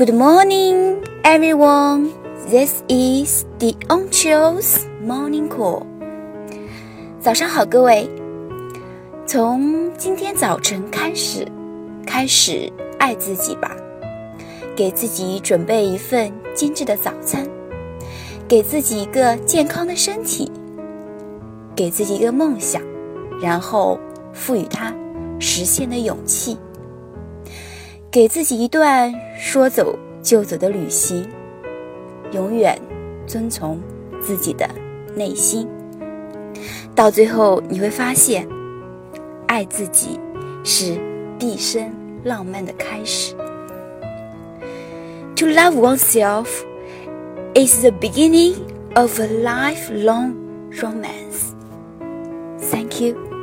Good morning, everyone. This is the Onchil's Morning Call. 早上好，各位。从今天早晨开始，开始爱自己吧。给自己准备一份精致的早餐，给自己一个健康的身体，给自己一个梦想，然后赋予它实现的勇气。给自己一段说走就走的旅行，永远遵从自己的内心。到最后，你会发现，爱自己是毕生浪漫的开始。To love oneself is the beginning of a lifelong romance. Thank you.